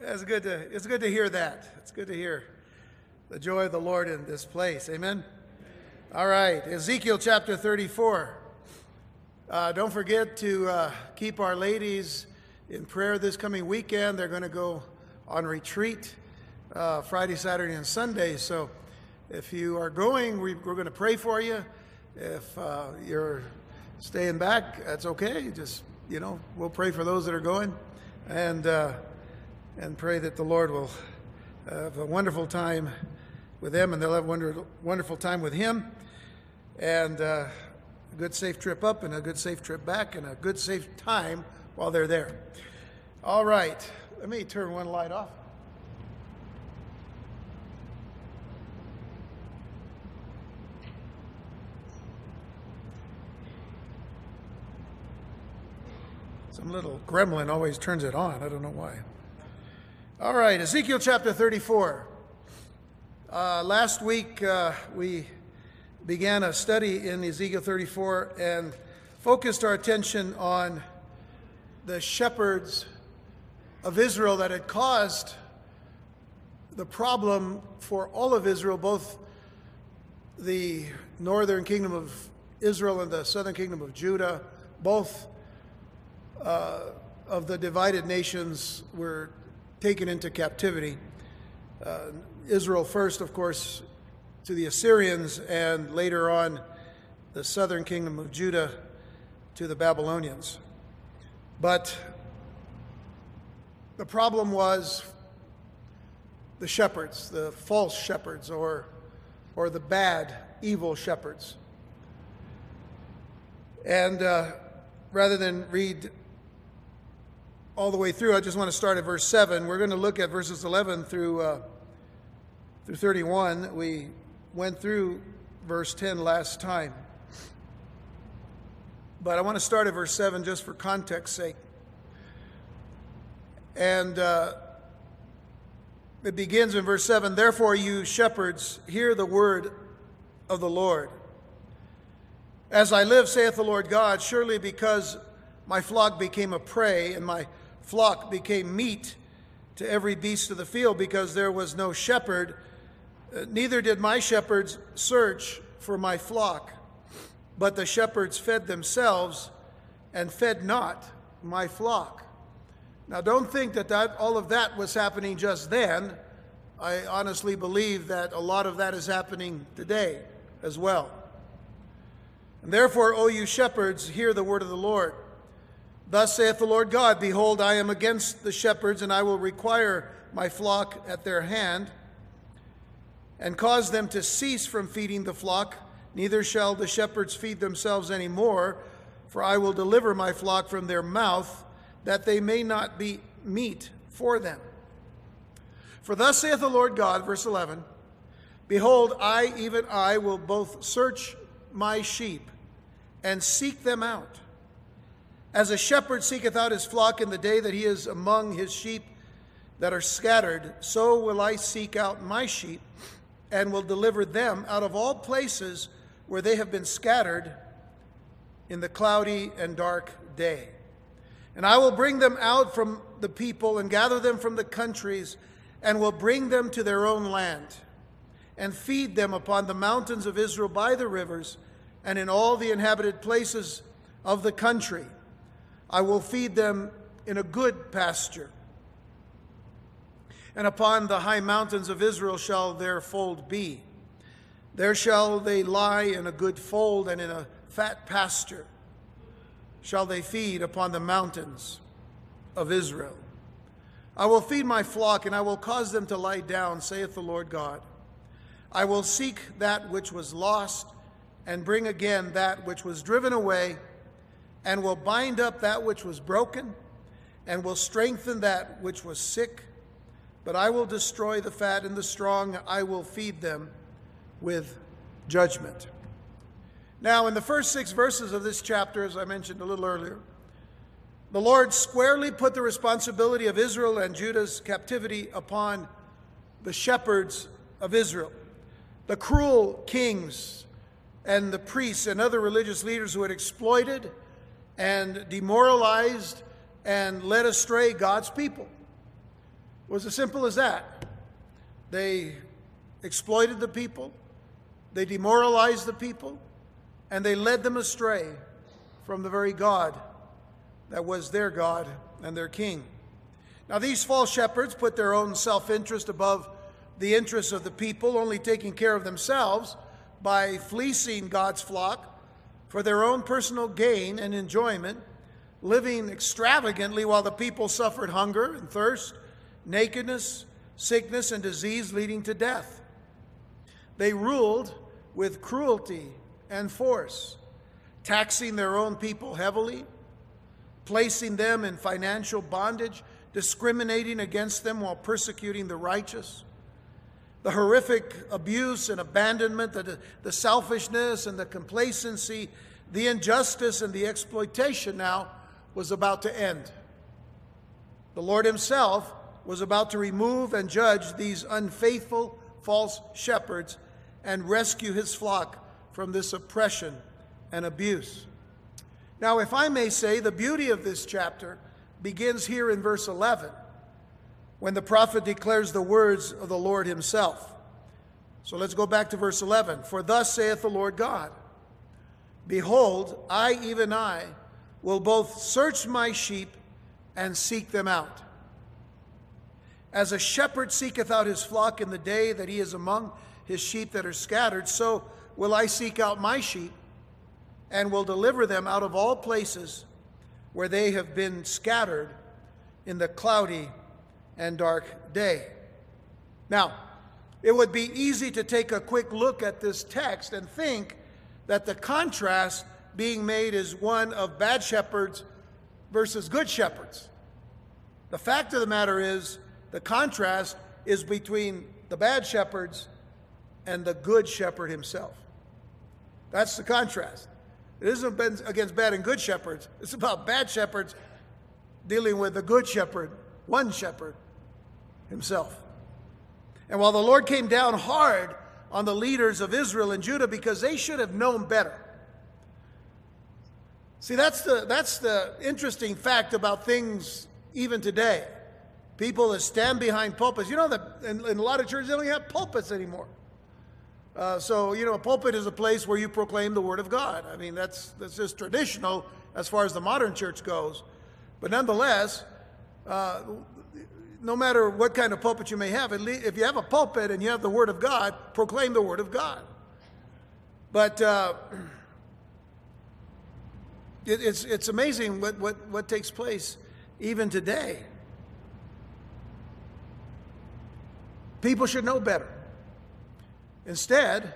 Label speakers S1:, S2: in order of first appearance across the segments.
S1: It's good to it's good to hear that. It's good to hear the joy of the Lord in this place. Amen. All right, Ezekiel chapter 34. Uh, don't forget to uh, keep our ladies in prayer this coming weekend. They're going to go on retreat uh, Friday, Saturday, and Sunday. So if you are going, we, are going to pray for you. If uh, you're staying back, that's okay. Just you know, we'll pray for those that are going, and uh, and pray that the Lord will have a wonderful time with them, and they'll have a wonderful time with Him, and uh, a good safe trip up, and a good safe trip back, and a good safe time while they're there. All right, let me turn one light off. Some little gremlin always turns it on. I don't know why. All right, Ezekiel chapter 34. Uh, last week uh, we began a study in Ezekiel 34 and focused our attention on the shepherds of Israel that had caused the problem for all of Israel, both the northern kingdom of Israel and the southern kingdom of Judah, both uh, of the divided nations were taken into captivity. Uh, Israel first, of course, to the Assyrians, and later on, the southern kingdom of Judah to the Babylonians. But the problem was the shepherds, the false shepherds, or, or the bad, evil shepherds. And uh, rather than read all the way through. I just want to start at verse 7. We're going to look at verses 11 through, uh, through 31. We went through verse 10 last time. But I want to start at verse 7 just for context sake. And uh, it begins in verse 7 Therefore, you shepherds, hear the word of the Lord. As I live, saith the Lord God, surely because my flock became a prey and my flock became meat to every beast of the field because there was no shepherd. Uh, neither did my shepherds search for my flock, but the shepherds fed themselves and fed not my flock. Now, don't think that, that all of that was happening just then. I honestly believe that a lot of that is happening today as well. And therefore, O you shepherds, hear the word of the Lord. Thus saith the Lord God Behold, I am against the shepherds, and I will require my flock at their hand, and cause them to cease from feeding the flock. Neither shall the shepherds feed themselves any more, for I will deliver my flock from their mouth, that they may not be meat for them. For thus saith the Lord God, verse 11 Behold, I, even I, will both search my sheep and seek them out. As a shepherd seeketh out his flock in the day that he is among his sheep that are scattered, so will I seek out my sheep and will deliver them out of all places where they have been scattered in the cloudy and dark day. And I will bring them out from the people and gather them from the countries and will bring them to their own land and feed them upon the mountains of Israel by the rivers and in all the inhabited places of the country. I will feed them in a good pasture. And upon the high mountains of Israel shall their fold be. There shall they lie in a good fold and in a fat pasture shall they feed upon the mountains of Israel. I will feed my flock, and I will cause them to lie down, saith the Lord God. I will seek that which was lost, and bring again that which was driven away and will bind up that which was broken, and will strengthen that which was sick. But I will destroy the fat and the strong, I will feed them with judgment. Now, in the first six verses of this chapter, as I mentioned a little earlier, the Lord squarely put the responsibility of Israel and Judah's captivity upon the shepherds of Israel, the cruel kings and the priests and other religious leaders who had exploited and demoralized and led astray God's people. was as simple as that. They exploited the people, they demoralized the people, and they led them astray from the very God that was their God and their king. Now, these false shepherds put their own self interest above the interests of the people, only taking care of themselves by fleecing God's flock for their own personal gain and enjoyment, living extravagantly while the people suffered hunger and thirst, nakedness, sickness, and disease leading to death. They ruled with cruelty and force, taxing their own people heavily, placing them in financial bondage, discriminating against them while persecuting the righteous. The horrific abuse and abandonment, the, the selfishness and the complacency, the injustice and the exploitation now was about to end. The Lord Himself was about to remove and judge these unfaithful false shepherds and rescue His flock from this oppression and abuse. Now, if I may say, the beauty of this chapter begins here in verse 11 when the prophet declares the words of the Lord himself. So let's go back to verse 11. For thus saith the Lord God Behold, I, even I, will both search my sheep and seek them out. As a shepherd seeketh out his flock in the day that he is among his sheep that are scattered, so will I seek out my sheep and will deliver them out of all places where they have been scattered in the cloudy and dark day. Now, it would be easy to take a quick look at this text and think that the contrast being made is one of bad shepherds versus good shepherds. The fact of the matter is, the contrast is between the bad shepherds and the good shepherd himself. That's the contrast. It isn't against bad and good shepherds, it's about bad shepherds dealing with the good shepherd, one shepherd himself. And while the Lord came down hard on the leaders of Israel and Judah because they should have known better. See, that's the, that's the interesting fact about things even today. People that stand behind pulpits. You know that in, in a lot of churches, they don't have pulpits anymore. Uh, so, you know, a pulpit is a place where you proclaim the Word of God. I mean, that's, that's just traditional as far as the modern church goes. But nonetheless, uh, no matter what kind of pulpit you may have, if you have a pulpit and you have the Word of God, proclaim the Word of God. But uh, it, it's, it's amazing what, what, what takes place even today. People should know better. Instead,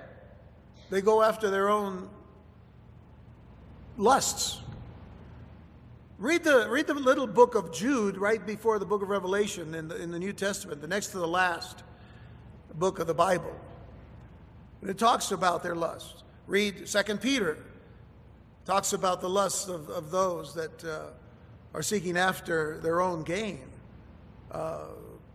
S1: they go after their own lusts. Read the, read the little book of Jude right before the book of Revelation in the, in the New Testament, the next to the last book of the Bible. And it talks about their lusts. Read Second Peter, talks about the lusts of, of those that uh, are seeking after their own gain. Uh,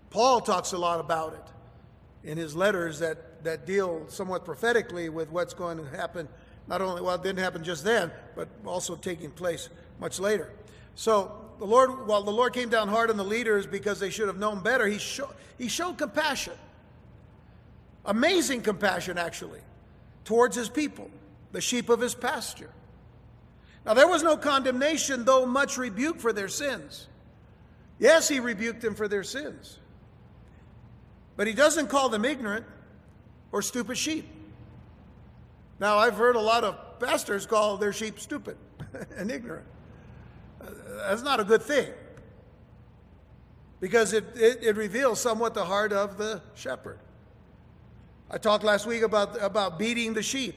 S1: Paul talks a lot about it in his letters that that deal somewhat prophetically with what's going to happen. Not only, well, it didn't happen just then, but also taking place much later. So the Lord, while the Lord came down hard on the leaders because they should have known better, he, show, he showed compassion. Amazing compassion, actually, towards his people, the sheep of his pasture. Now, there was no condemnation, though much rebuke for their sins. Yes, he rebuked them for their sins. But he doesn't call them ignorant or stupid sheep. Now, I've heard a lot of pastors call their sheep stupid and ignorant. That's not a good thing because it, it, it, reveals somewhat the heart of the shepherd. I talked last week about, about beating the sheep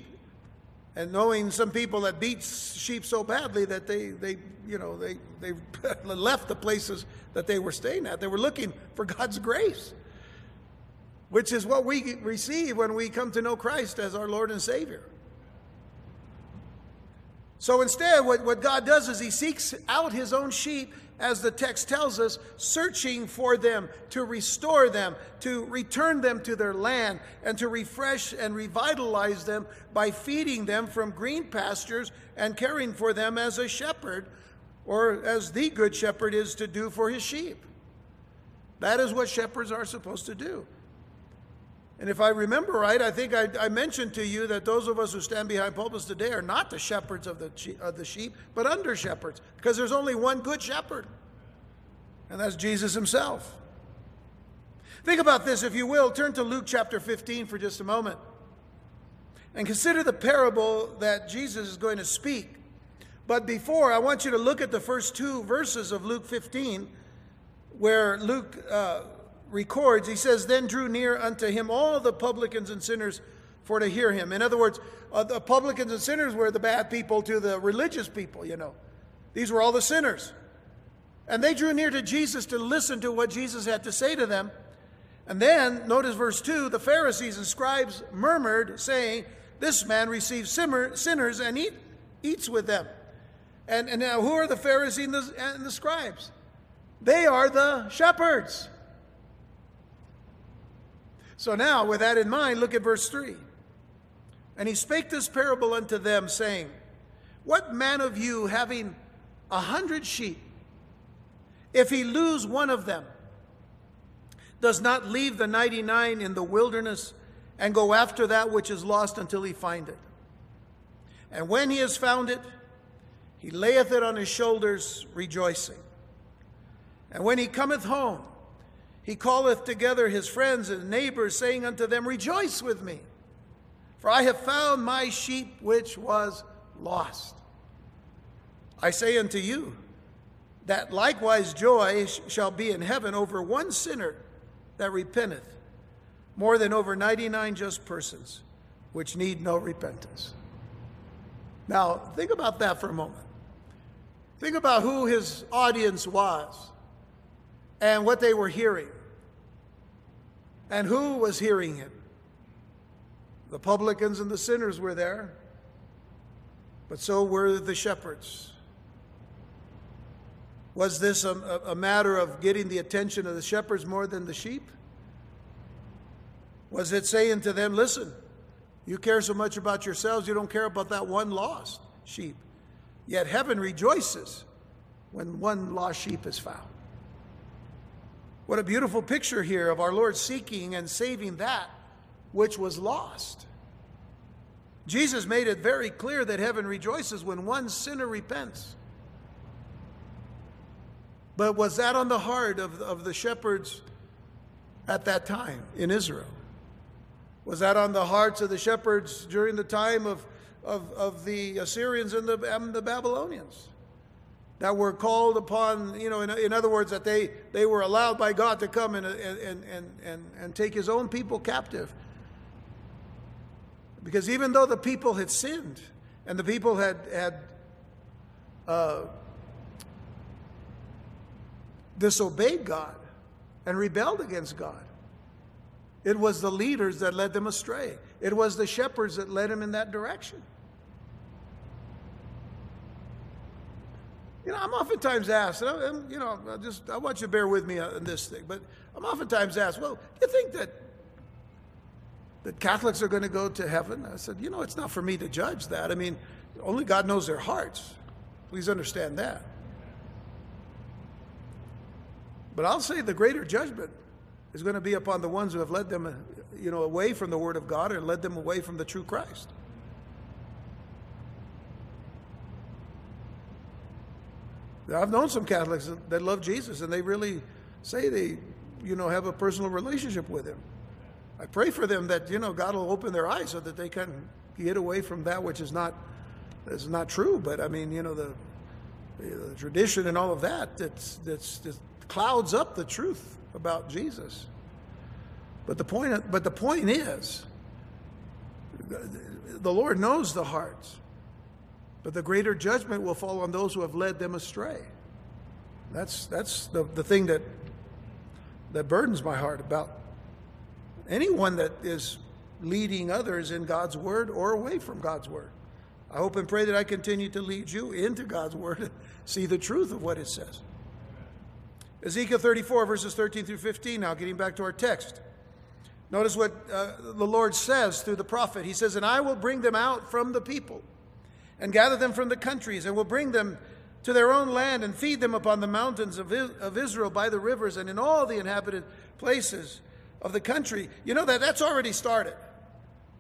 S1: and knowing some people that beat sheep so badly that they, they you know, they, they left the places that they were staying at. They were looking for God's grace which is what we receive when we come to know Christ as our Lord and Savior. So instead, what, what God does is He seeks out His own sheep, as the text tells us, searching for them, to restore them, to return them to their land, and to refresh and revitalize them by feeding them from green pastures and caring for them as a shepherd, or as the good shepherd is to do for his sheep. That is what shepherds are supposed to do. And if I remember right, I think I, I, mentioned to you that those of us who stand behind pulpits today are not the shepherds of the, of the sheep, but under shepherds, because there's only one good shepherd, and that's Jesus himself. Think about this, if you will. Turn to Luke chapter 15 for just a moment and consider the parable that Jesus is going to speak. But before, I want you to look at the first two verses of Luke 15, where Luke uh, records, he says, Then drew near unto him all the publicans and sinners for to hear him. In other words, uh, the publicans and sinners were the bad people to the religious people, you know. These were all the sinners. And they drew near to Jesus to listen to what Jesus had to say to them. And then, notice verse 2 the Pharisees and scribes murmured, saying, This man receives sinners and eat, eats with them. And, and now, who are the Pharisees and the, and the scribes? They are the shepherds. So now, with that in mind, look at verse 3. And he spake this parable unto them, saying, What man of you, having a hundred sheep, if he lose one of them, does not leave the 99 in the wilderness and go after that which is lost until he find it? And when he has found it, he layeth it on his shoulders, rejoicing. And when he cometh home, he calleth together his friends and neighbors, saying unto them, Rejoice with me, for I have found my sheep which was lost. I say unto you, that likewise joy shall be in heaven over one sinner that repenteth, more than over 99 just persons which need no repentance. Now, think about that for a moment. Think about who his audience was and what they were hearing. And who was hearing it? The publicans and the sinners were there, but so were the shepherds. Was this a, a, matter of getting the attention of the shepherds more than the sheep? Was it saying to them, listen, you care so much about yourselves, you don't care about that one lost sheep? Yet heaven rejoices when one lost sheep is found. What a beautiful picture here of our Lord seeking and saving that which was lost. Jesus made it very clear that heaven rejoices when one sinner repents. But was that on the heart of, of the shepherds at that time in Israel? Was that on the hearts of the shepherds during the time of of, of the Assyrians and the, and the Babylonians that were called upon, you know, in, in other words, that they, they were allowed by God to come and, and, and, and, and take his own people captive. Because even though the people had sinned and the people had, had uh, disobeyed God and rebelled against God, it was the leaders that led them astray. It was the shepherds that led them in that direction. You know, I'm oftentimes asked, and I, you know, I just I want you to bear with me on this thing, but I'm oftentimes asked, well, do you think that that Catholics are going to go to heaven? I said, you know, it's not for me to judge that. I mean, only God knows their hearts. Please understand that. But I'll say the greater judgment is going to be upon the ones who have led them, you know, away from the Word of God and led them away from the true Christ. I've known some Catholics that love Jesus and they really say they, you know, have a personal relationship with him. I pray for them that, you know, God will open their eyes so that they can get away from that which is not is not true. But I mean, you know, the, the tradition and all of that that's, that's, that clouds up the truth about Jesus. But the point, but the point is, the Lord knows the hearts. But the greater judgment will fall on those who have led them astray. That's, that's the, the thing that, that burdens my heart about anyone that is leading others in God's word or away from God's word. I hope and pray that I continue to lead you into God's word and see the truth of what it says. Ezekiel 34, verses 13 through 15, now getting back to our text. Notice what uh, the Lord says through the prophet. He says, And I will bring them out from the people and gather them from the countries, and will bring them to their own land and feed them upon the mountains of, of Israel by the rivers and in all the inhabited places of the country. You know that that's already started.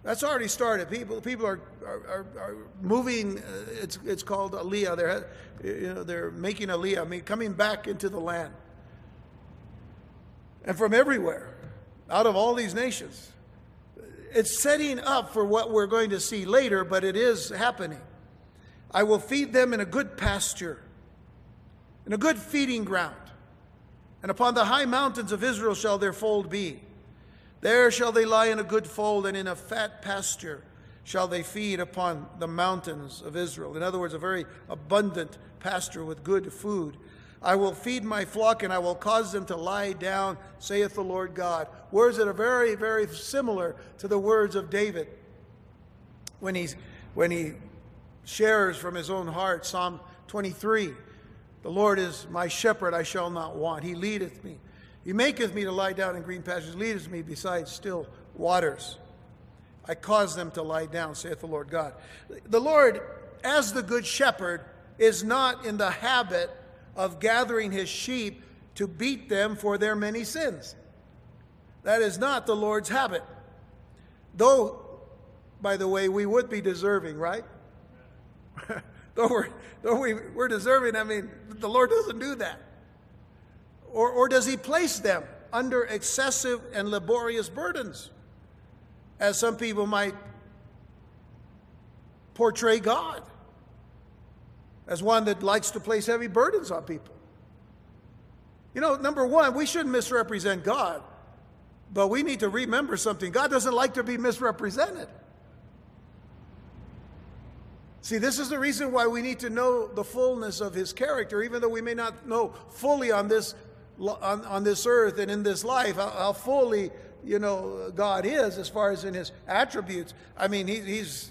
S1: That's already started. People, people are, are, are moving. Uh, it's, it's called aliyah. They're, you know, they're making aliyah. I mean, coming back into the land. And from everywhere, out of all these nations. It's setting up for what we're going to see later, but it is happening. I will feed them in a good pasture, in a good feeding ground. And upon the high mountains of Israel shall their fold be. There shall they lie in a good fold, and in a fat pasture shall they feed upon the mountains of Israel. In other words, a very abundant pasture with good food. I will feed my flock, and I will cause them to lie down, saith the Lord God. Words that are very, very similar to the words of David when, he's, when he shares from his own heart Psalm 23. The Lord is my shepherd, I shall not want. He leadeth me he maketh me to lie down in green pastures, leadeth me beside still waters. I cause them to lie down, saith the Lord God. The Lord, as the good shepherd, is not in the habit of gathering his sheep to beat them for their many sins. That is not the Lord's habit. Though, by the way, we would be deserving, right? though we're, though we, we're deserving, I mean, the Lord doesn't do that. Or, or does he place them under excessive and laborious burdens? As some people might portray God as one that likes to place heavy burdens on people. You know, number one, we shouldn't misrepresent God, but we need to remember something. God doesn't like to be misrepresented. See, this is the reason why we need to know the fullness of his character, even though we may not know fully on this on, on this earth and in this life, how, how, fully, you know, God is as far as in his attributes. I mean, he, he's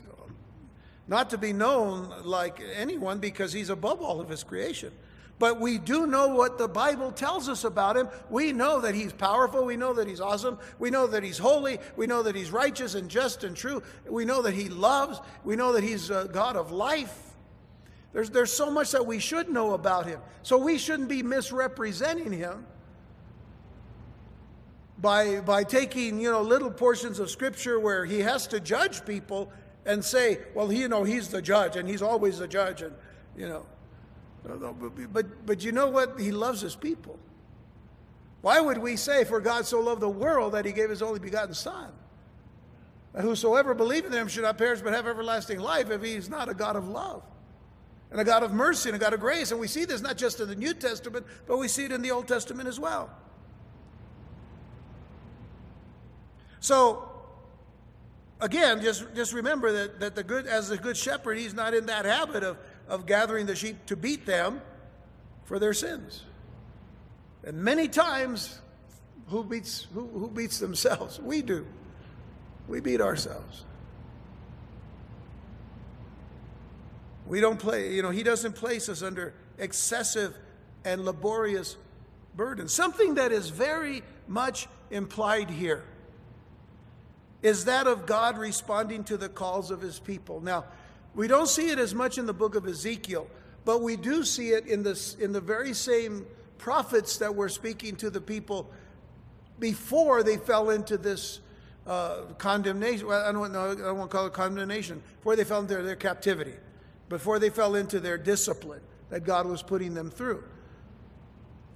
S1: not to be known like anyone because he's above all of his creation. But we do know what the Bible tells us about him. We know that he's powerful. We know that he's awesome. We know that he's holy. We know that he's righteous and just and true. We know that he loves. We know that he's a God of life. There's, there's so much that we should know about him. So we shouldn't be misrepresenting him by, by taking, you know, little portions of scripture where he has to judge people and say, well, he, you know, he's the judge and he's always the judge and, you know. But, but you know what? He loves his people. Why would we say, for God so loved the world that he gave his only begotten son? That whosoever believe in him should not perish but have everlasting life if he's not a God of love and a God of mercy and a God of grace. And we see this not just in the New Testament, but we see it in the Old Testament as well. So, again, just, just remember that, that the good, as the good shepherd, he's not in that habit of, of gathering the sheep to beat them for their sins. And many times, who beats, who, who beats themselves? We do. We beat ourselves. We don't play, you know, He doesn't place us under excessive and laborious burden. Something that is very much implied here is that of God responding to the calls of His people. Now, we don't see it as much in the book of Ezekiel, but we do see it in, this, in the very same prophets that were speaking to the people before they fell into this uh, condemnation. Well, I don't, know, I don't want to call it condemnation, before they fell into their, their captivity before they fell into their discipline that God was putting them through.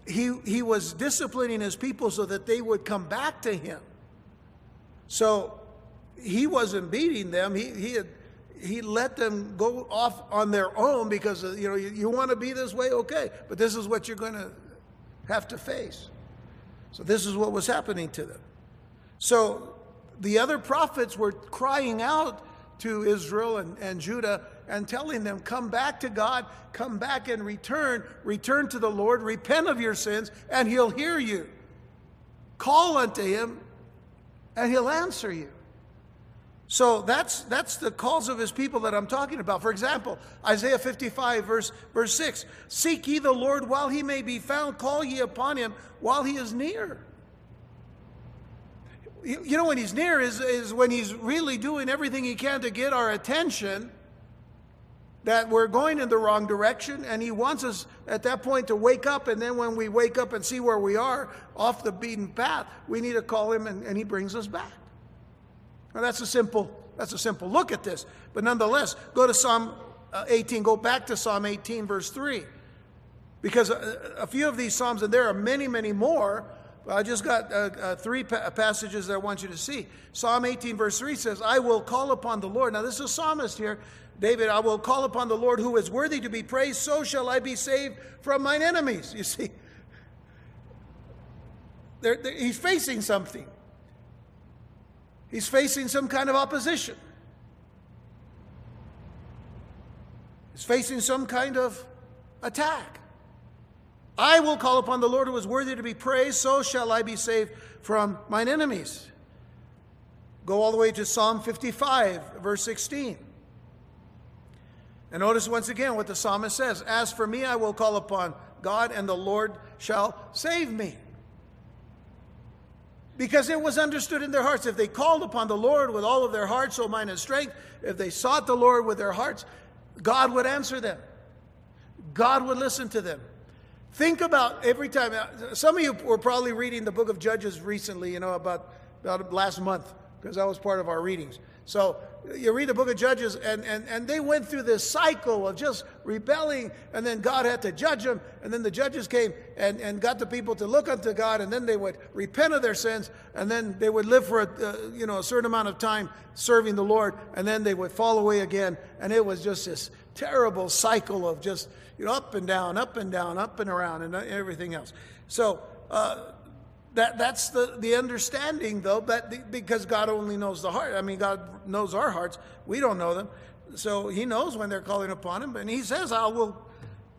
S1: He, he was disciplining his people so that they would come back to him. So he wasn't beating them. He, he, had, he let them go off on their own because, uh, you know, you, you want to be this way? Okay. But this is what you're going to have to face. So this is what was happening to them. So the other prophets were crying out to Israel and, and Judah and telling them, Come back to God, come back and return, return to the Lord, repent of your sins, and He'll hear you. Call unto Him, and He'll answer you. So that's, that's the calls of his people that I'm talking about. For example, Isaiah 55, verse, verse 6 Seek ye the Lord while he may be found, call ye upon him while he is near. You know, when he's near is, is when he's really doing everything he can to get our attention that we're going in the wrong direction, and He wants us at that point to wake up. And then when we wake up and see where we are off the beaten path, we need to call Him, and, and He brings us back. Now that's a simple that's a simple look at this, but nonetheless, go to Psalm uh, 18. Go back to Psalm 18, verse 3, because a, a few of these psalms, and there are many, many more. I just got uh, uh, three pa- passages that I want you to see. Psalm 18, verse 3 says, I will call upon the Lord. Now, this is a psalmist here David, I will call upon the Lord who is worthy to be praised, so shall I be saved from mine enemies. You see, they're, they're, he's facing something, he's facing some kind of opposition, he's facing some kind of attack. I will call upon the Lord who is worthy to be praised, so shall I be saved from mine enemies. Go all the way to Psalm 55, verse 16. And notice once again what the psalmist says As for me, I will call upon God, and the Lord shall save me. Because it was understood in their hearts. If they called upon the Lord with all of their heart, soul, mind, and strength, if they sought the Lord with their hearts, God would answer them. God would listen to them. Think about every time. Uh, some of you were probably reading the book of Judges recently, you know, about, about last month, because that was part of our readings. So you read the book of Judges, and, and, and they went through this cycle of just rebelling, and then God had to judge them, and then the judges came and, and got the people to look unto God, and then they would repent of their sins, and then they would live for a, uh, you know, a certain amount of time serving the Lord, and then they would fall away again, and it was just this terrible cycle of just you know, up and down, up and down, up and around, and everything else. So, uh, that, that's the, the understanding, though, that the, because God only knows the heart. I mean, God knows our hearts. We don't know them. So he knows when they're calling upon him. And he says, I will,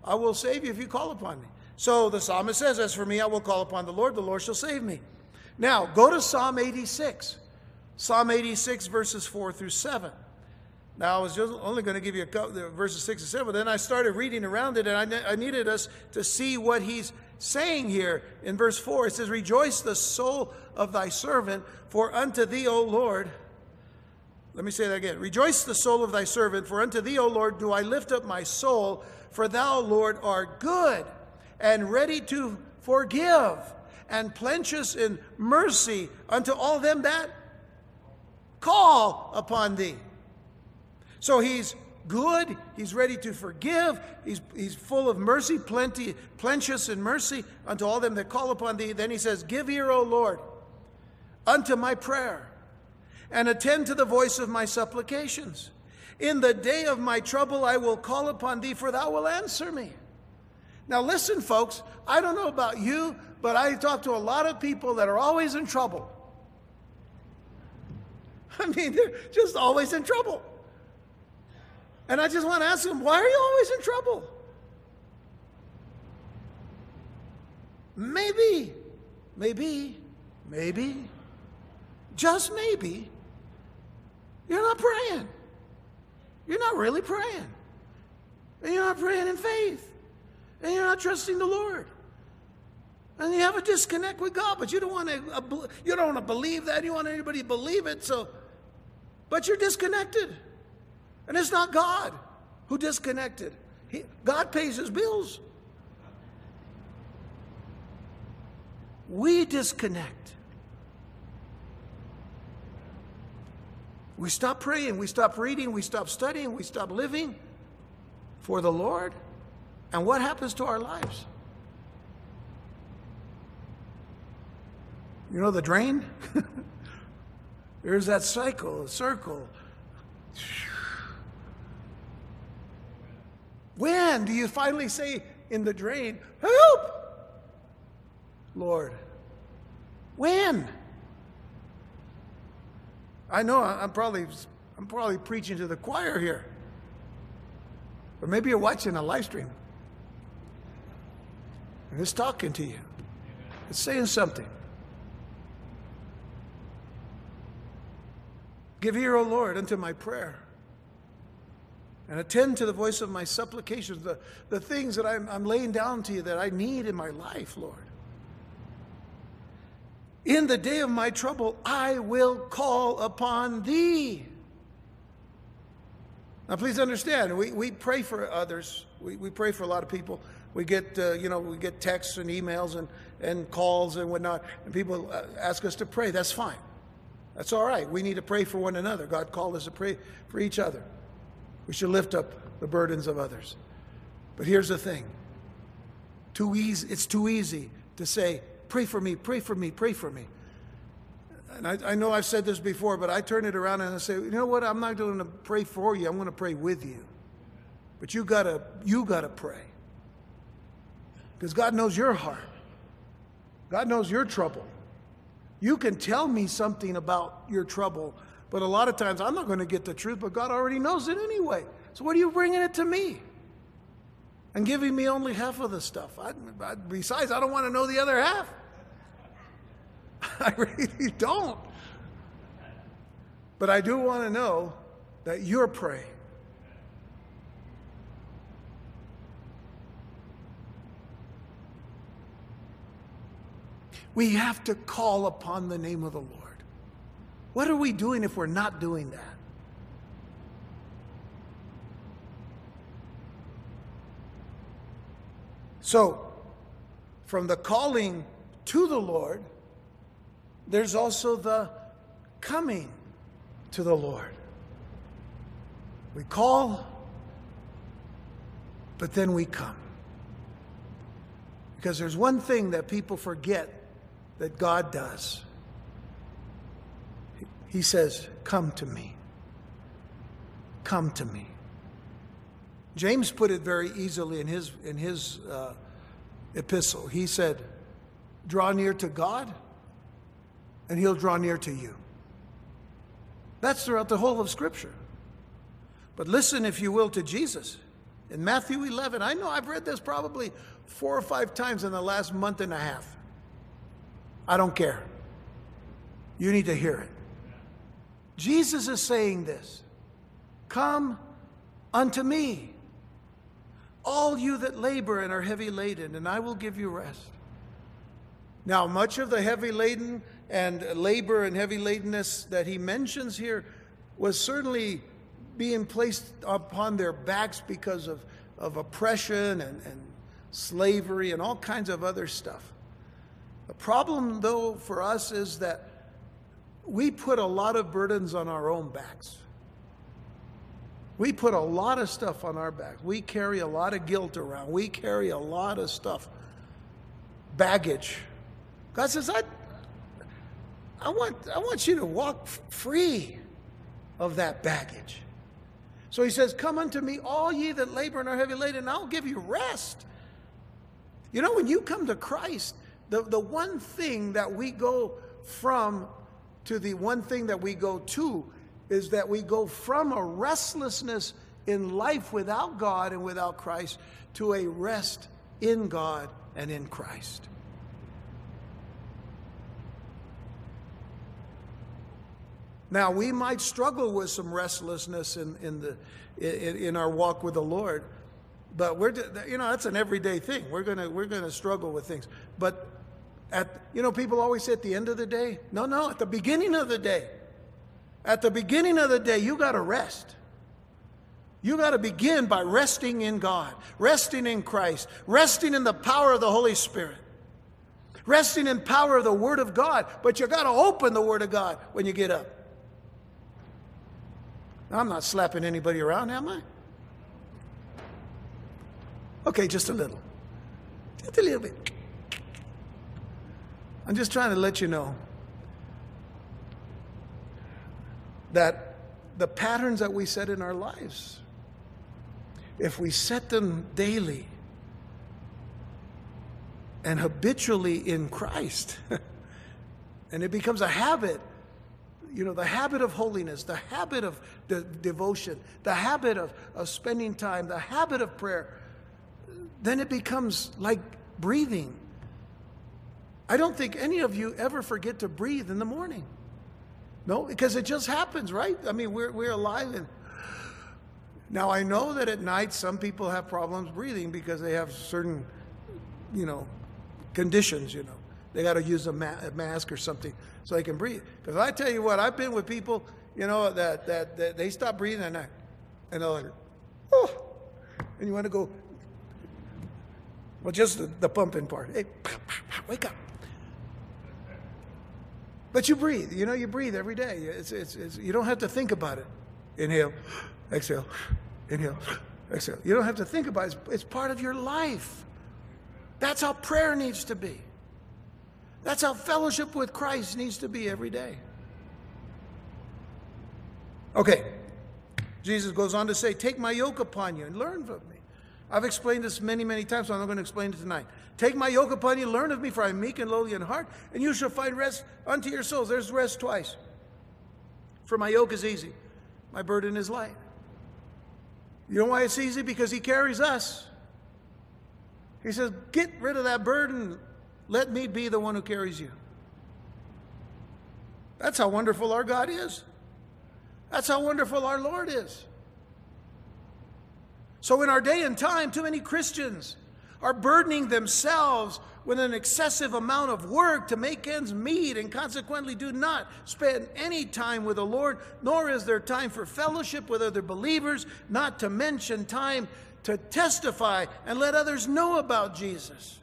S1: I will save you if you call upon me. So the psalmist says, As for me, I will call upon the Lord. The Lord shall save me. Now, go to Psalm 86. Psalm 86, verses 4 through 7. Now, I was just only going to give you a couple, verses 6 and 7, but then I started reading around it, and I, I needed us to see what he's saying here in verse 4. It says, Rejoice the soul of thy servant, for unto thee, O Lord, let me say that again. Rejoice the soul of thy servant, for unto thee, O Lord, do I lift up my soul, for thou, Lord, art good and ready to forgive and plenteous in mercy unto all them that call upon thee. So he's good. He's ready to forgive. He's, he's full of mercy, plenty, plenteous in mercy unto all them that call upon thee. Then he says, Give ear, O Lord, unto my prayer, and attend to the voice of my supplications. In the day of my trouble, I will call upon thee, for thou wilt answer me. Now, listen, folks, I don't know about you, but I talk to a lot of people that are always in trouble. I mean, they're just always in trouble. And I just want to ask him, why are you always in trouble? Maybe, maybe, maybe, just maybe, you're not praying. You're not really praying. And you're not praying in faith. And you're not trusting the Lord. And you have a disconnect with God, but you don't want to you don't want to believe that. You want anybody to believe it. So but you're disconnected. And it's not God who disconnected. He, God pays his bills. We disconnect. We stop praying, we stop reading, we stop studying, we stop living for the Lord. And what happens to our lives? You know the drain? There's that cycle, a circle. When do you finally say in the drain, Help! Lord, when? I know I'm probably I'm probably preaching to the choir here. Or maybe you're watching a live stream. And it's talking to you. It's saying something. Give ear, O Lord, unto my prayer and attend to the voice of my supplications, the, the things that I'm, I'm laying down to you that I need in my life, Lord. In the day of my trouble, I will call upon thee. Now, please understand, we, we pray for others. We, we pray for a lot of people. We get, uh, you know, we get texts and emails and, and calls and whatnot, and people uh, ask us to pray. That's fine. That's all right. We need to pray for one another. God called us to pray for each other. We should lift up the burdens of others. But here's the thing too easy, it's too easy to say, pray for me, pray for me, pray for me. And I, I know I've said this before, but I turn it around and I say, you know what? I'm not going to pray for you. I'm going to pray with you. But you gotta, you gotta pray. Because God knows your heart. God knows your trouble. You can tell me something about your trouble, but a lot of times I'm not going to get the truth, but God already knows it anyway. So what are you bringing it to me? And giving me only half of the stuff. I, I, besides, I don't want to know the other half. I really don't. But I do want to know that you're praying. We have to call upon the name of the Lord. What are we doing if we're not doing that? So, from the calling to the Lord, there's also the coming to the Lord. We call, but then we come. Because there's one thing that people forget that God does. He says, Come to me. Come to me. James put it very easily in his, in his uh, epistle. He said, Draw near to God, and he'll draw near to you. That's throughout the whole of Scripture. But listen, if you will, to Jesus. In Matthew 11, I know I've read this probably four or five times in the last month and a half. I don't care. You need to hear it. Jesus is saying this Come unto me, all you that labor and are heavy laden, and I will give you rest. Now, much of the heavy laden and labor and heavy ladenness that he mentions here was certainly being placed upon their backs because of, of oppression and, and slavery and all kinds of other stuff. The problem, though, for us is that we put a lot of burdens on our own backs. We put a lot of stuff on our backs. We carry a lot of guilt around. We carry a lot of stuff, baggage. God says, I, I, want, I want you to walk free of that baggage. So he says, Come unto me, all ye that labor and are heavy laden, and I'll give you rest. You know, when you come to Christ, the, the one thing that we go from to the one thing that we go to is that we go from a restlessness in life without God and without Christ to a rest in God and in Christ. Now, we might struggle with some restlessness in, in, the, in, in our walk with the Lord, but we're, you know, that's an everyday thing. We're going to we're gonna struggle with things. But at, you know, people always say at the end of the day. No, no, at the beginning of the day. At the beginning of the day, you got to rest. You got to begin by resting in God, resting in Christ, resting in the power of the Holy Spirit, resting in power of the Word of God. But you got to open the Word of God when you get up. I'm not slapping anybody around, am I? Okay, just a little. Just a little bit. I'm just trying to let you know that the patterns that we set in our lives, if we set them daily and habitually in Christ, and it becomes a habit, you know, the habit of holiness, the habit of de- devotion, the habit of, of spending time, the habit of prayer, then it becomes like breathing. I don't think any of you ever forget to breathe in the morning. No, because it just happens, right? I mean, we're, we're alive. And now I know that at night some people have problems breathing because they have certain, you know, conditions, you know. They got to use a, ma- a, mask or something so they can breathe. Because I tell you what, I've been with people, you know, that, that, that they stop breathing at night. And they're like, oh, and you want to go, well, just the, the pumping part. Hey, wake up. But you breathe. You know, you breathe every day. It's, it's, it's, you don't have to think about it. Inhale, exhale, inhale, exhale. You don't have to think about it. It's, it's part of your life. That's how prayer needs to be. That's how fellowship with Christ needs to be every day. Okay. Jesus goes on to say, Take my yoke upon you and learn from me. I've explained this many, many times, so I'm not going to explain it tonight. Take my yoke upon you, learn of me, for I am meek and lowly in heart, and you shall find rest unto your souls. There's rest twice. For my yoke is easy, my burden is light. You know why it's easy? Because he carries us. He says, Get rid of that burden. Let me be the one who carries you. That's how wonderful our God is. That's how wonderful our Lord is. So, in our day and time, too many Christians are burdening themselves with an excessive amount of work to make ends meet and consequently do not spend any time with the Lord, nor is there time for fellowship with other believers, not to mention time to testify and let others know about Jesus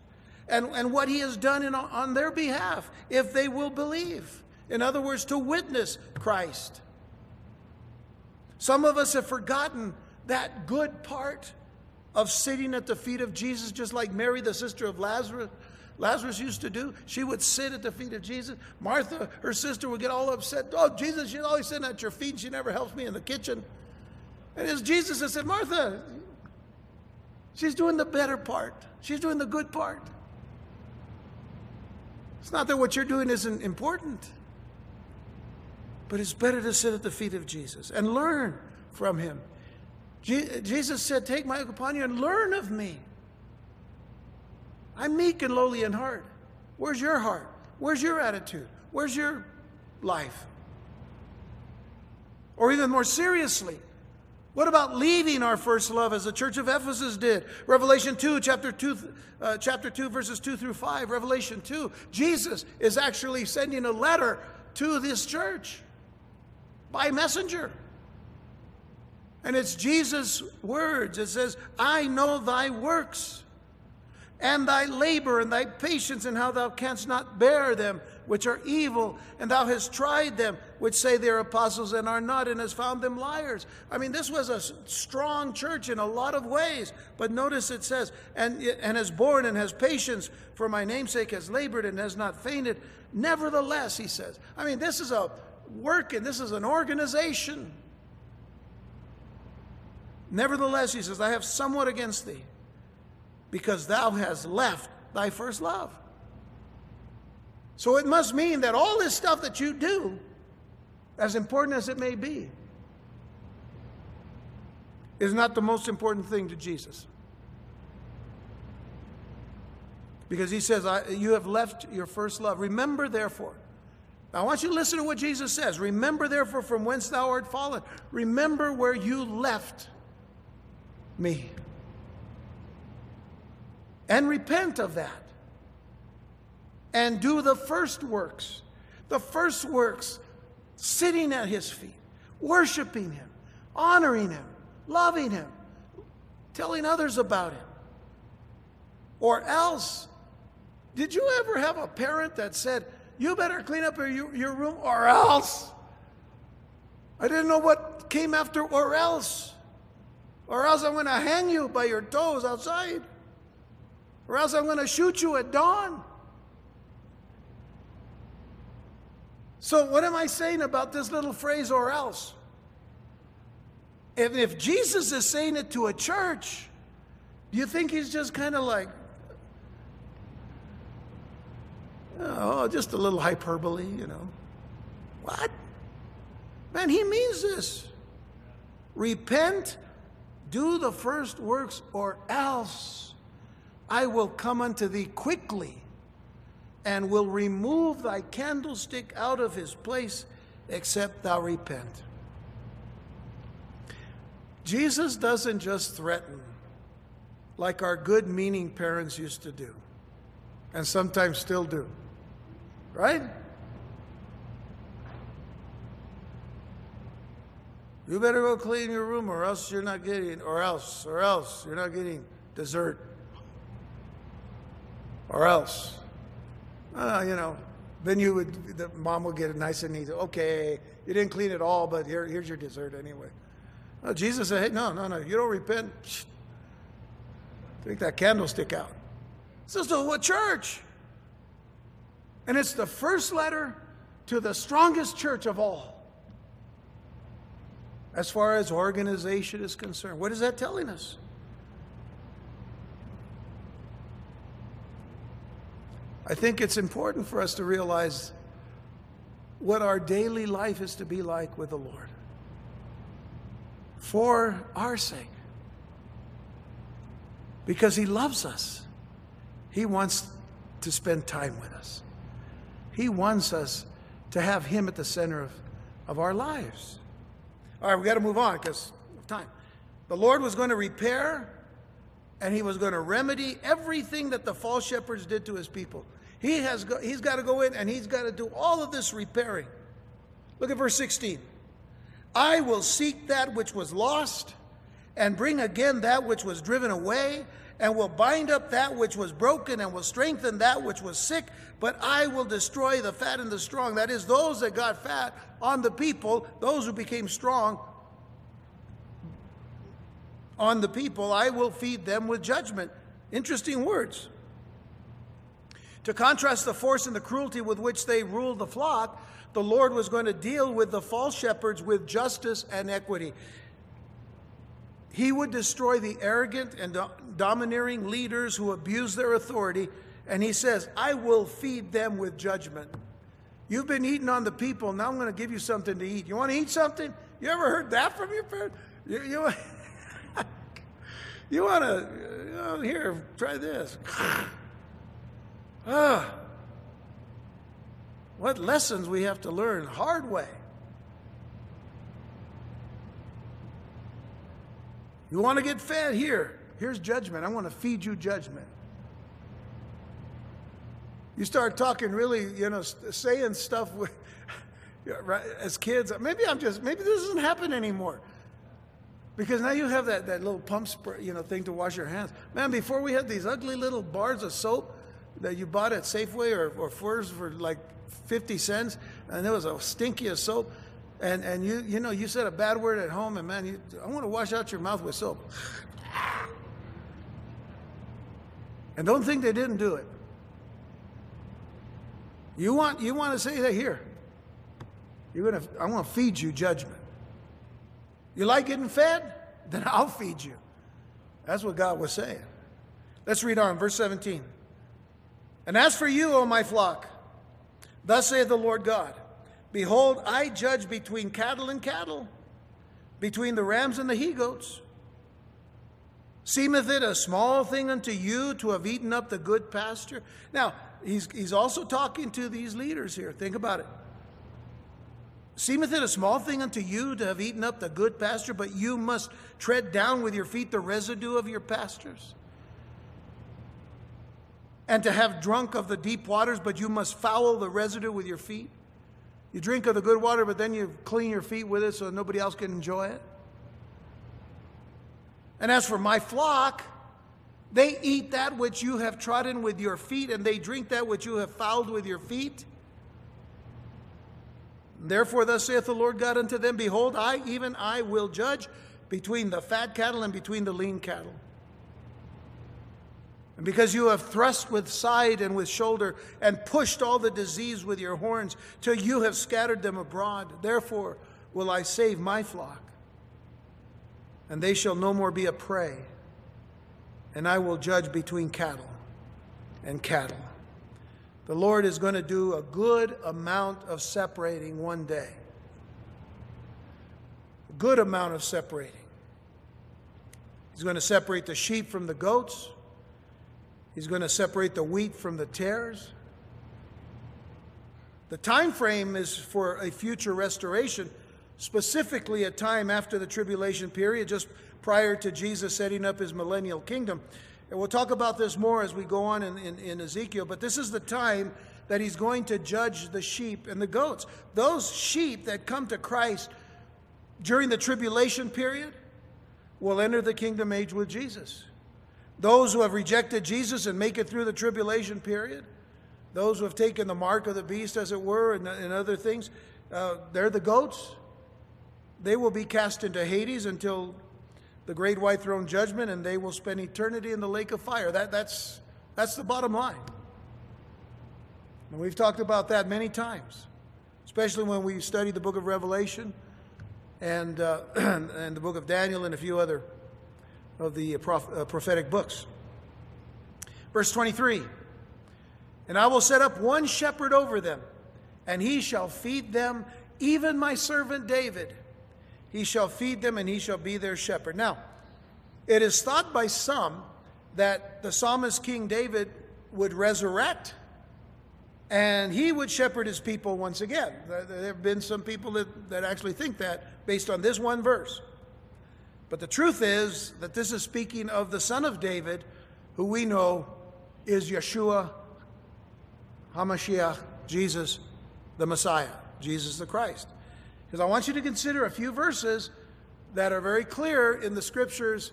S1: and, and what he has done in, on their behalf if they will believe. In other words, to witness Christ. Some of us have forgotten that good part of sitting at the feet of Jesus, just like Mary, the sister of Lazarus. Lazarus used to do. She would sit at the feet of Jesus. Martha, her sister, would get all upset. Oh, Jesus, she's always sitting at your feet. She never helps me in the kitchen. And it's Jesus that said, Martha, she's doing the better part. She's doing the good part. It's not that what you're doing isn't important, but it's better to sit at the feet of Jesus and learn from him. Je- Jesus said, Take my yoke upon you and learn of me. I'm meek and lowly in heart. Where's your heart? Where's your attitude? Where's your life? Or even more seriously, what about leaving our first love as the church of Ephesus did? Revelation 2, chapter 2, uh, chapter 2, verses 2 through 5. Revelation 2, Jesus is actually sending a letter to this church by messenger. And it's Jesus' words. It says, I know thy works, and thy labor, and thy patience, and how thou canst not bear them which are evil, and thou hast tried them which say they're apostles and are not, and hast found them liars. I mean, this was a strong church in a lot of ways. But notice it says, and, and has borne and has patience, for my namesake has labored and has not fainted. Nevertheless, he says, I mean, this is a work and this is an organization. Nevertheless, he says, I have somewhat against thee, because thou hast left thy first love. So it must mean that all this stuff that you do, as important as it may be, is not the most important thing to Jesus. Because he says, You have left your first love. Remember, therefore. Now, I want you to listen to what Jesus says. Remember, therefore, from whence thou art fallen. Remember where you left me. And repent of that. And do the first works. The first works, sitting at his feet, worshiping him, honoring him, loving him, telling others about him. Or else, did you ever have a parent that said, You better clean up your, your room, or else? I didn't know what came after, or else or else I'm going to hang you by your toes outside, or else I'm going to shoot you at dawn. So, what am I saying about this little phrase, or else? If, if Jesus is saying it to a church, do you think he's just kind of like, oh, just a little hyperbole, you know? What? Man, he means this. Repent do the first works, or else I will come unto thee quickly and will remove thy candlestick out of his place, except thou repent. Jesus doesn't just threaten like our good meaning parents used to do, and sometimes still do. Right? You better go clean your room or else you're not getting, or else, or else you're not getting dessert. Or else. Uh, you know, then you would, the mom would get it nice and neat. Okay, you didn't clean it all, but here, here's your dessert anyway. Well, Jesus said, hey, no, no, no, you don't repent. Take that candlestick out. This is the what church? And it's the first letter to the strongest church of all. As far as organization is concerned, what is that telling us? I think it's important for us to realize what our daily life is to be like with the Lord for our sake. Because He loves us, He wants to spend time with us, He wants us to have Him at the center of, of our lives. All right, we got to move on because of time. The Lord was going to repair and he was going to remedy everything that the false shepherds did to his people. He has go, he's got to go in and he's got to do all of this repairing. Look at verse 16. I will seek that which was lost and bring again that which was driven away and will bind up that which was broken and will strengthen that which was sick, but I will destroy the fat and the strong. That is, those that got fat on the people, those who became strong on the people, I will feed them with judgment. Interesting words. To contrast the force and the cruelty with which they ruled the flock, the Lord was going to deal with the false shepherds with justice and equity. He would destroy the arrogant and domineering leaders who abuse their authority, and he says, I will feed them with judgment. You've been eating on the people, now I'm going to give you something to eat. You want to eat something? You ever heard that from your parents? You, you, You want to, you know, here, try this. ah, what lessons we have to learn hard way. You want to get fed? Here, here's judgment. I want to feed you judgment. You start talking really, you know, saying stuff with, right, as kids. Maybe I'm just, maybe this doesn't happen anymore. Because now you have that, that little pump spray, you know, thing to wash your hands. Man, before we had these ugly little bars of soap that you bought at Safeway or, or Furs for like 50 cents, and it was a stinky of soap. And, and you, you know, you said a bad word at home, and man, you, I want to wash out your mouth with soap. And don't think they didn't do it. You want, you want to say that here. You're gonna, I want to feed you judgment. You like getting fed? Then I'll feed you. That's what God was saying. Let's read on, verse 17. And as for you, O my flock, thus saith the Lord God Behold, I judge between cattle and cattle, between the rams and the he goats. Seemeth it a small thing unto you to have eaten up the good pasture? Now, he's, he's also talking to these leaders here. Think about it. Seemeth it a small thing unto you to have eaten up the good pasture, but you must tread down with your feet the residue of your pastures? And to have drunk of the deep waters, but you must foul the residue with your feet? You drink of the good water, but then you clean your feet with it so nobody else can enjoy it? And as for my flock, they eat that which you have trodden with your feet, and they drink that which you have fouled with your feet. Therefore, thus saith the Lord God unto them Behold, I, even I, will judge between the fat cattle and between the lean cattle. And because you have thrust with side and with shoulder, and pushed all the disease with your horns, till you have scattered them abroad, therefore will I save my flock. And they shall no more be a prey, and I will judge between cattle and cattle. The Lord is going to do a good amount of separating one day. A good amount of separating. He's going to separate the sheep from the goats. He's going to separate the wheat from the tares. The time frame is for a future restoration, specifically a time after the tribulation period, just prior to Jesus setting up his millennial kingdom. And we'll talk about this more as we go on in, in, in, Ezekiel, but this is the time that he's going to judge the sheep and the goats. Those sheep that come to Christ, during the tribulation period will enter the kingdom age with Jesus. Those who have rejected Jesus and make it through the tribulation period, those who have taken the mark of the beast, as it were, and, and other things, uh, they're the goats. They will be cast into Hades until the great white throne judgment, and they will spend eternity in the lake of fire. That, that's, that's the bottom line. And we've talked about that many times, especially when we study the book of Revelation and, uh, and the book of Daniel and a few other of the proph- uh, prophetic books. Verse 23 And I will set up one shepherd over them, and he shall feed them, even my servant David. He shall feed them, and he shall be their shepherd. Now, it is thought by some that the psalmist King David would resurrect and he would shepherd his people once again. There have been some people that, that actually think that based on this one verse. But the truth is that this is speaking of the son of David, who we know is Yeshua HaMashiach, Jesus the Messiah, Jesus the Christ. Because I want you to consider a few verses that are very clear in the scriptures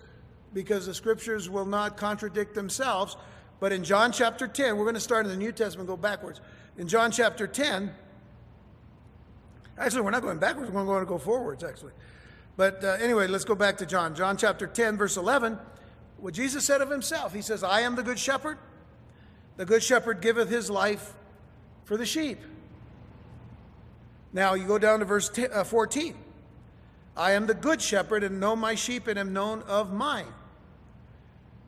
S1: because the scriptures will not contradict themselves. But in John chapter 10, we're going to start in the New Testament, go backwards. In John chapter 10, actually, we're not going backwards, we're going to go forwards, actually. But uh, anyway, let's go back to John. John chapter 10, verse 11, what Jesus said of himself. He says, I am the good shepherd. The good shepherd giveth his life for the sheep. Now you go down to verse 10, uh, 14. I am the good shepherd and know my sheep and am known of mine.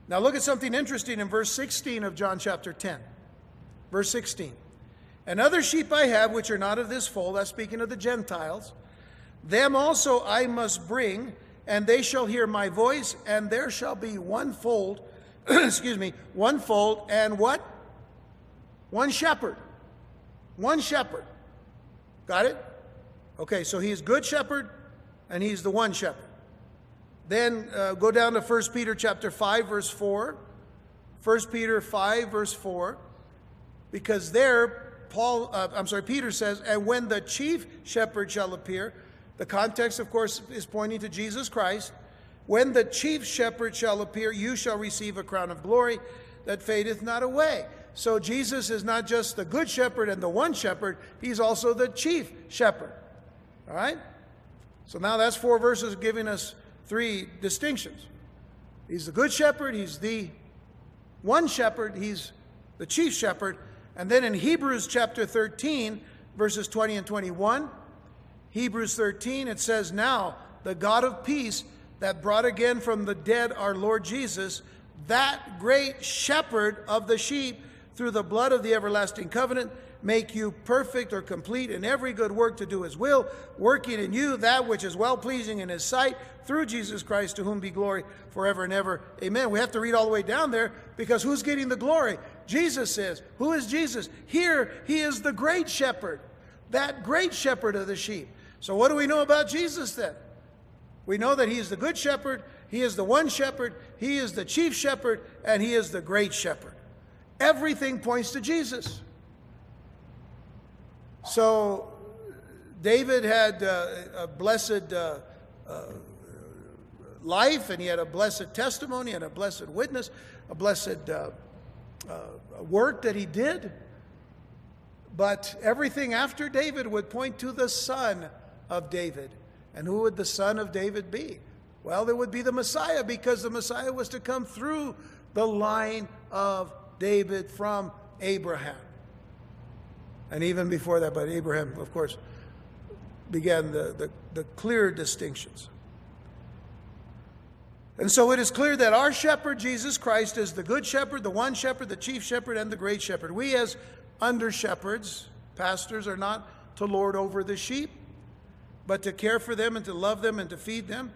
S1: Now look at something interesting in verse 16 of John chapter 10. Verse 16. And other sheep I have which are not of this fold, that's speaking of the Gentiles, them also I must bring, and they shall hear my voice, and there shall be one fold, excuse me, one fold, and what? One shepherd. One shepherd. Got it? Okay, so he's good shepherd, and he's the one shepherd. Then uh, go down to 1 Peter chapter 5 verse 4. 1 Peter 5 verse 4 because there Paul uh, I'm sorry Peter says and when the chief shepherd shall appear the context of course is pointing to Jesus Christ when the chief shepherd shall appear you shall receive a crown of glory that fadeth not away. So Jesus is not just the good shepherd and the one shepherd, he's also the chief shepherd. All right? So now that's four verses giving us three distinctions. He's the good shepherd, he's the one shepherd, he's the chief shepherd. And then in Hebrews chapter 13, verses 20 and 21, Hebrews 13, it says, Now the God of peace that brought again from the dead our Lord Jesus, that great shepherd of the sheep, through the blood of the everlasting covenant, make you perfect or complete in every good work to do his will, working in you that which is well pleasing in his sight, through Jesus Christ, to whom be glory forever and ever. Amen. We have to read all the way down there because who's getting the glory? Jesus is. Who is Jesus? Here, he is the great shepherd, that great shepherd of the sheep. So, what do we know about Jesus then? We know that he is the good shepherd, he is the one shepherd, he is the chief shepherd, and he is the great shepherd. Everything points to Jesus. So, David had uh, a blessed uh, uh, life, and he had a blessed testimony and a blessed witness, a blessed uh, uh, work that he did. But everything after David would point to the son of David. And who would the son of David be? Well, there would be the Messiah because the Messiah was to come through the line of David from Abraham. And even before that, but Abraham, of course, began the, the, the clear distinctions. And so it is clear that our shepherd, Jesus Christ, is the good shepherd, the one shepherd, the chief shepherd, and the great shepherd. We, as under shepherds, pastors, are not to lord over the sheep, but to care for them and to love them and to feed them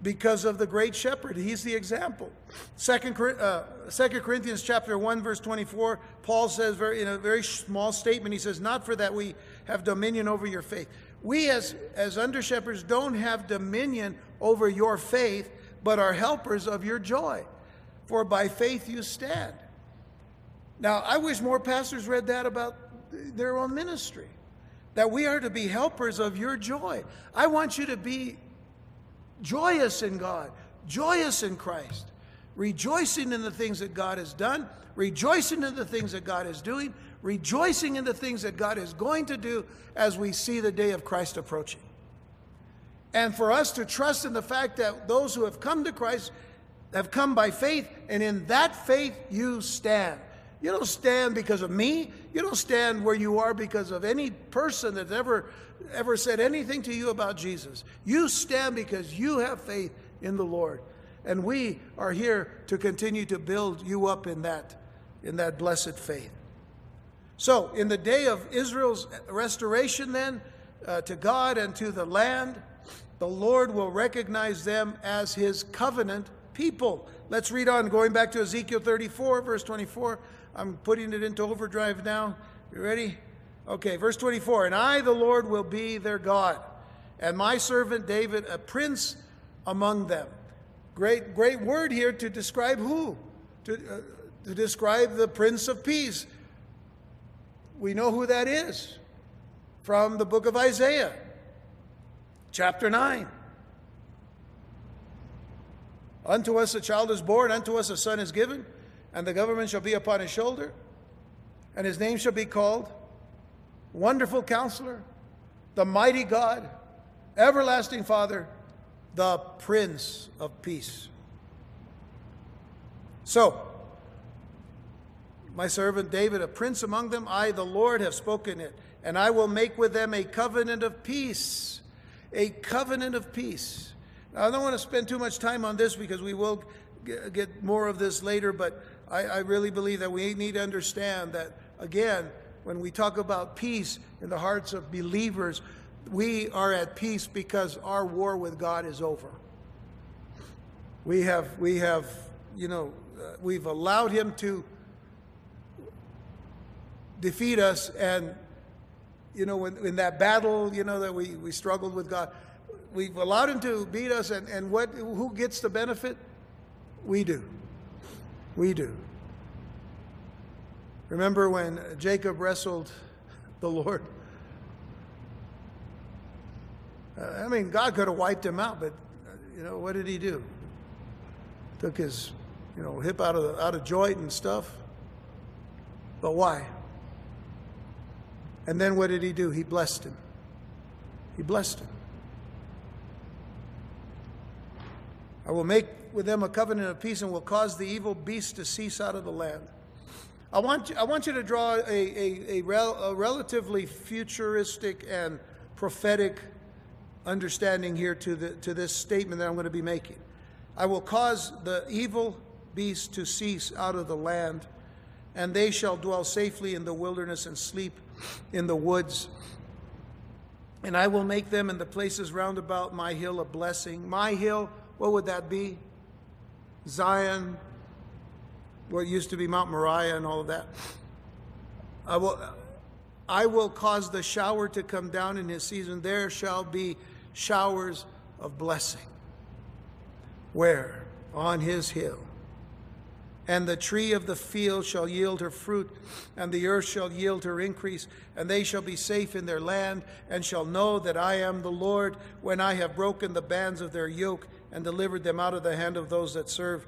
S1: because of the great shepherd. He's the example. Second, uh, Second Corinthians chapter 1, verse 24, Paul says very, in a very small statement, he says, Not for that we have dominion over your faith. We as, as under shepherds don't have dominion over your faith, but are helpers of your joy. For by faith you stand. Now, I wish more pastors read that about their own ministry. That we are to be helpers of your joy. I want you to be joyous in God, joyous in Christ, rejoicing in the things that God has done, rejoicing in the things that God is doing, rejoicing in the things that God is going to do as we see the day of Christ approaching. And for us to trust in the fact that those who have come to Christ have come by faith, and in that faith you stand. You don't stand because of me. You don't stand where you are because of any person that's ever ever said anything to you about Jesus. You stand because you have faith in the Lord. And we are here to continue to build you up in that in that blessed faith. So, in the day of Israel's restoration then uh, to God and to the land, the Lord will recognize them as his covenant people. Let's read on, going back to Ezekiel 34, verse 24. I'm putting it into overdrive now. You ready? Okay, verse 24. And I, the Lord, will be their God, and my servant David, a prince among them. Great, great word here to describe who? To, uh, to describe the Prince of Peace. We know who that is from the book of Isaiah, chapter 9. Unto us a child is born, unto us a son is given and the government shall be upon his shoulder, and his name shall be called Wonderful Counselor, the Mighty God, Everlasting Father, the Prince of Peace. So, my servant David, a prince among them, I, the Lord, have spoken it, and I will make with them a covenant of peace. A covenant of peace. Now, I don't want to spend too much time on this because we will get more of this later, but I, I really believe that we need to understand that, again, when we talk about peace in the hearts of believers, we are at peace because our war with God is over. We have, we have, you know, uh, we've allowed Him to defeat us, and you know, in, in that battle, you know, that we, we struggled with God, we've allowed Him to beat us, and, and what, who gets the benefit? We do. We do. Remember when Jacob wrestled the Lord? Uh, I mean, God could have wiped him out, but you know what did he do? Took his, you know, hip out of out of joint and stuff. But why? And then what did he do? He blessed him. He blessed him. I will make with them a covenant of peace and will cause the evil beast to cease out of the land. I want you, I want you to draw a, a, a, rel, a relatively futuristic and prophetic understanding here to, the, to this statement that I'm going to be making. I will cause the evil beast to cease out of the land, and they shall dwell safely in the wilderness and sleep in the woods. And I will make them in the places round about my hill a blessing. My hill, what would that be? Zion, what used to be Mount Moriah and all of that. I will, I will cause the shower to come down in his season. There shall be showers of blessing. Where? On his hill. And the tree of the field shall yield her fruit, and the earth shall yield her increase, and they shall be safe in their land, and shall know that I am the Lord when I have broken the bands of their yoke and delivered them out of the hand of those that serve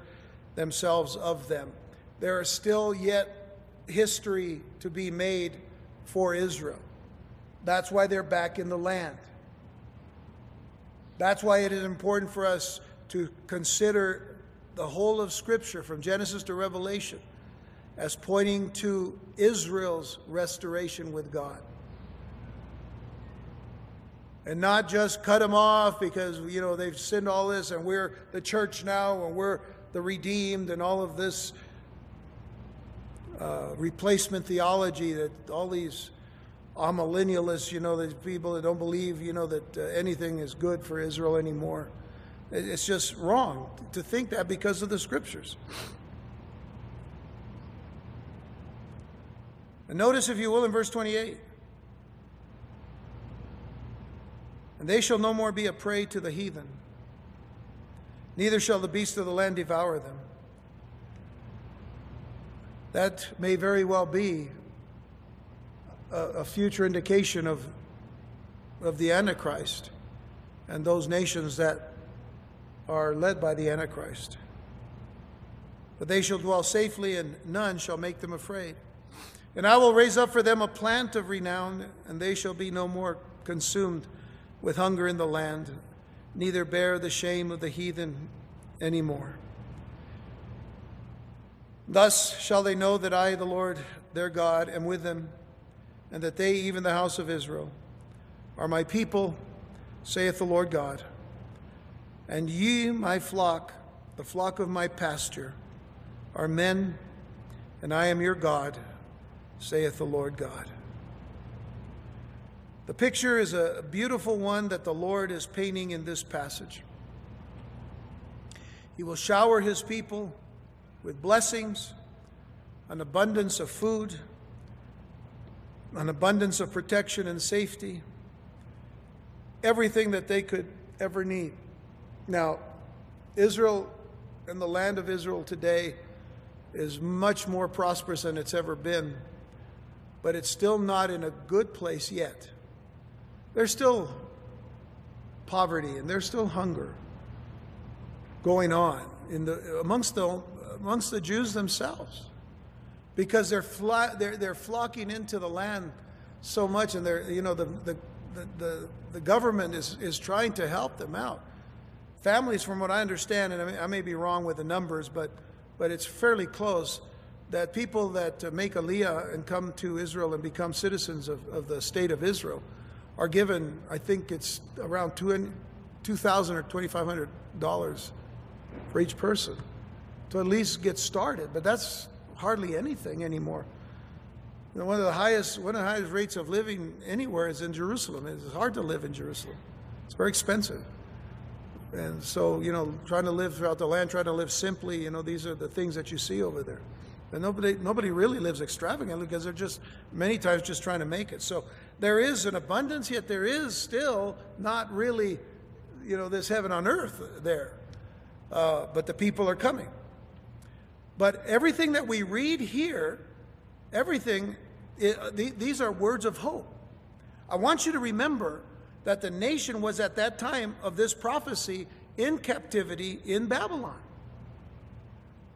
S1: themselves of them. There is still yet history to be made for Israel. That's why they're back in the land. That's why it is important for us to consider the whole of Scripture from Genesis to Revelation as pointing to Israel's restoration with God. And not just cut them off because, you know, they've sinned all this and we're the church now and we're the redeemed and all of this uh, replacement theology that all these amillennialists, you know, these people that don't believe, you know, that uh, anything is good for Israel anymore. It's just wrong to think that because of the scriptures. And notice, if you will, in verse 28 And they shall no more be a prey to the heathen, neither shall the beasts of the land devour them. That may very well be a, a future indication of of the Antichrist and those nations that are led by the Antichrist. But they shall dwell safely, and none shall make them afraid. And I will raise up for them a plant of renown, and they shall be no more consumed with hunger in the land, neither bear the shame of the heathen any more. Thus shall they know that I, the Lord their God, am with them, and that they, even the house of Israel, are my people, saith the Lord God. And ye, my flock, the flock of my pasture, are men, and I am your God, saith the Lord God. The picture is a beautiful one that the Lord is painting in this passage. He will shower his people with blessings, an abundance of food, an abundance of protection and safety, everything that they could ever need. Now, Israel and the land of Israel today is much more prosperous than it's ever been, but it's still not in a good place yet. There's still poverty and there's still hunger going on in the, amongst, the, amongst the Jews themselves because they're, they're, they're flocking into the land so much and they're, you know, the, the, the, the, government is, is trying to help them out. Families, from what I understand, and I may, I may be wrong with the numbers, but, but it's fairly close, that people that make aliyah and come to Israel and become citizens of, of the state of Israel – are given, I think it's around 2,000 or $2,500 for each person to at least get started. But that's hardly anything anymore. You know, one of the highest one of the highest rates of living anywhere is in Jerusalem. It's hard to live in Jerusalem. It's very expensive. And so, you know, trying to live throughout the land, trying to live simply, you know, these are the things that you see over there. And nobody nobody really lives extravagantly because they're just many times just trying to make it. So there is an abundance, yet there is still not really, you know, this heaven on earth there. Uh, but the people are coming. But everything that we read here, everything, it, the, these are words of hope. I want you to remember that the nation was at that time of this prophecy in captivity in Babylon.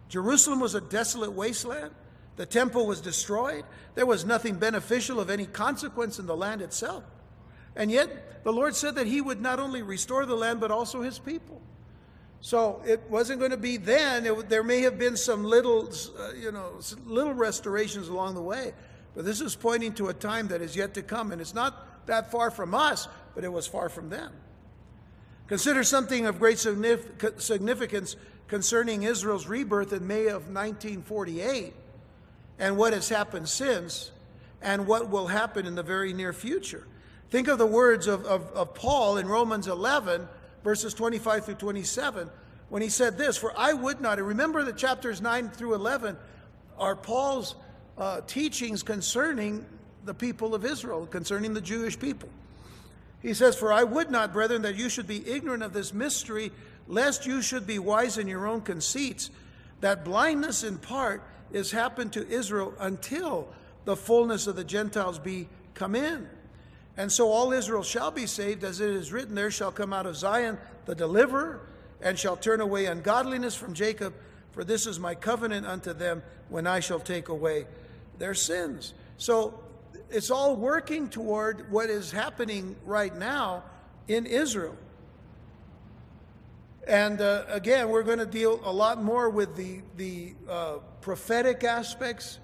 S1: Jerusalem was a desolate wasteland. The temple was destroyed. There was nothing beneficial of any consequence in the land itself. And yet, the Lord said that He would not only restore the land, but also His people. So it wasn't going to be then. It, there may have been some little, uh, you know, little restorations along the way. But this is pointing to a time that is yet to come. And it's not that far from us, but it was far from them. Consider something of great significance concerning Israel's rebirth in May of 1948 and what has happened since and what will happen in the very near future. Think of the words of, of, of, Paul in Romans 11, verses 25 through 27, when he said this For I would not, and remember that chapters 9 through 11 are Paul's uh, teachings concerning the people of Israel, concerning the Jewish people. He says, For I would not, brethren, that you should be ignorant of this mystery, lest you should be wise in your own conceits, that blindness in part is happened to Israel until the fullness of the Gentiles be come in. And so all Israel shall be saved, as it is written, There shall come out of Zion the deliverer, and shall turn away ungodliness from Jacob, for this is my covenant unto them when I shall take away their sins. So it's all working toward what is happening right now in Israel. And uh, again, we're going to deal a lot more with the, the uh, prophetic aspects.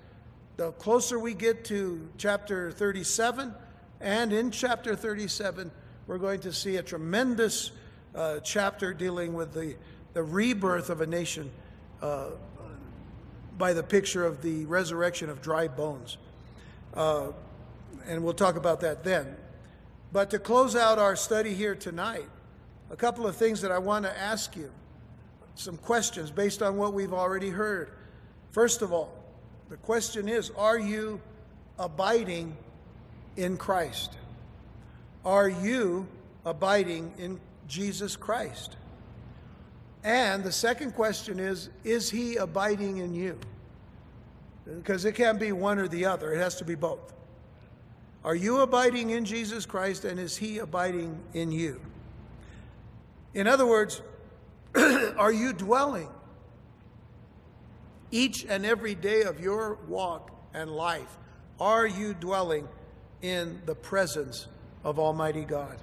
S1: The closer we get to chapter 37, and in chapter 37, we're going to see a tremendous uh, chapter dealing with the, the rebirth of a nation uh, by the picture of the resurrection of dry bones. Uh, and we'll talk about that then. But to close out our study here tonight, a couple of things that I want to ask you, some questions based on what we've already heard. First of all, the question is Are you abiding in Christ? Are you abiding in Jesus Christ? And the second question is Is he abiding in you? Because it can't be one or the other, it has to be both. Are you abiding in Jesus Christ and is he abiding in you? In other words, are you dwelling each and every day of your walk and life? Are you dwelling in the presence of Almighty God?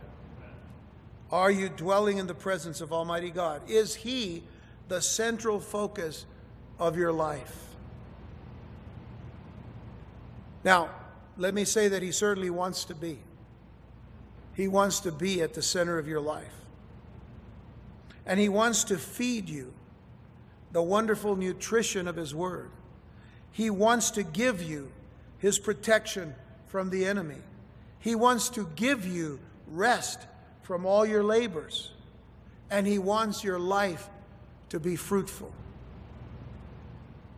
S1: Are you dwelling in the presence of Almighty God? Is He the central focus of your life? Now, let me say that He certainly wants to be. He wants to be at the center of your life. And He wants to feed you the wonderful nutrition of His Word. He wants to give you His protection from the enemy. He wants to give you rest from all your labors, and He wants your life to be fruitful.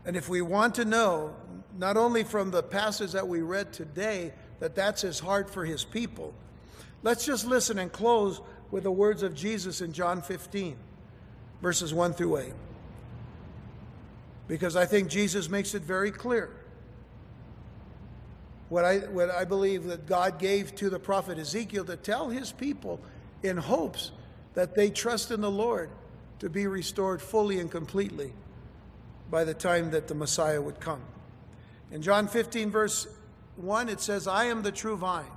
S1: And if we want to know, not only from the passage that we read today, that that's His heart for His people, let's just listen and close with the words of Jesus in John 15, verses 1 through 8. Because I think Jesus makes it very clear what I, what I believe that God gave to the prophet Ezekiel to tell his people in hopes that they trust in the Lord to be restored fully and completely by the time that the Messiah would come. In John 15, verse 1, it says, I am the true vine,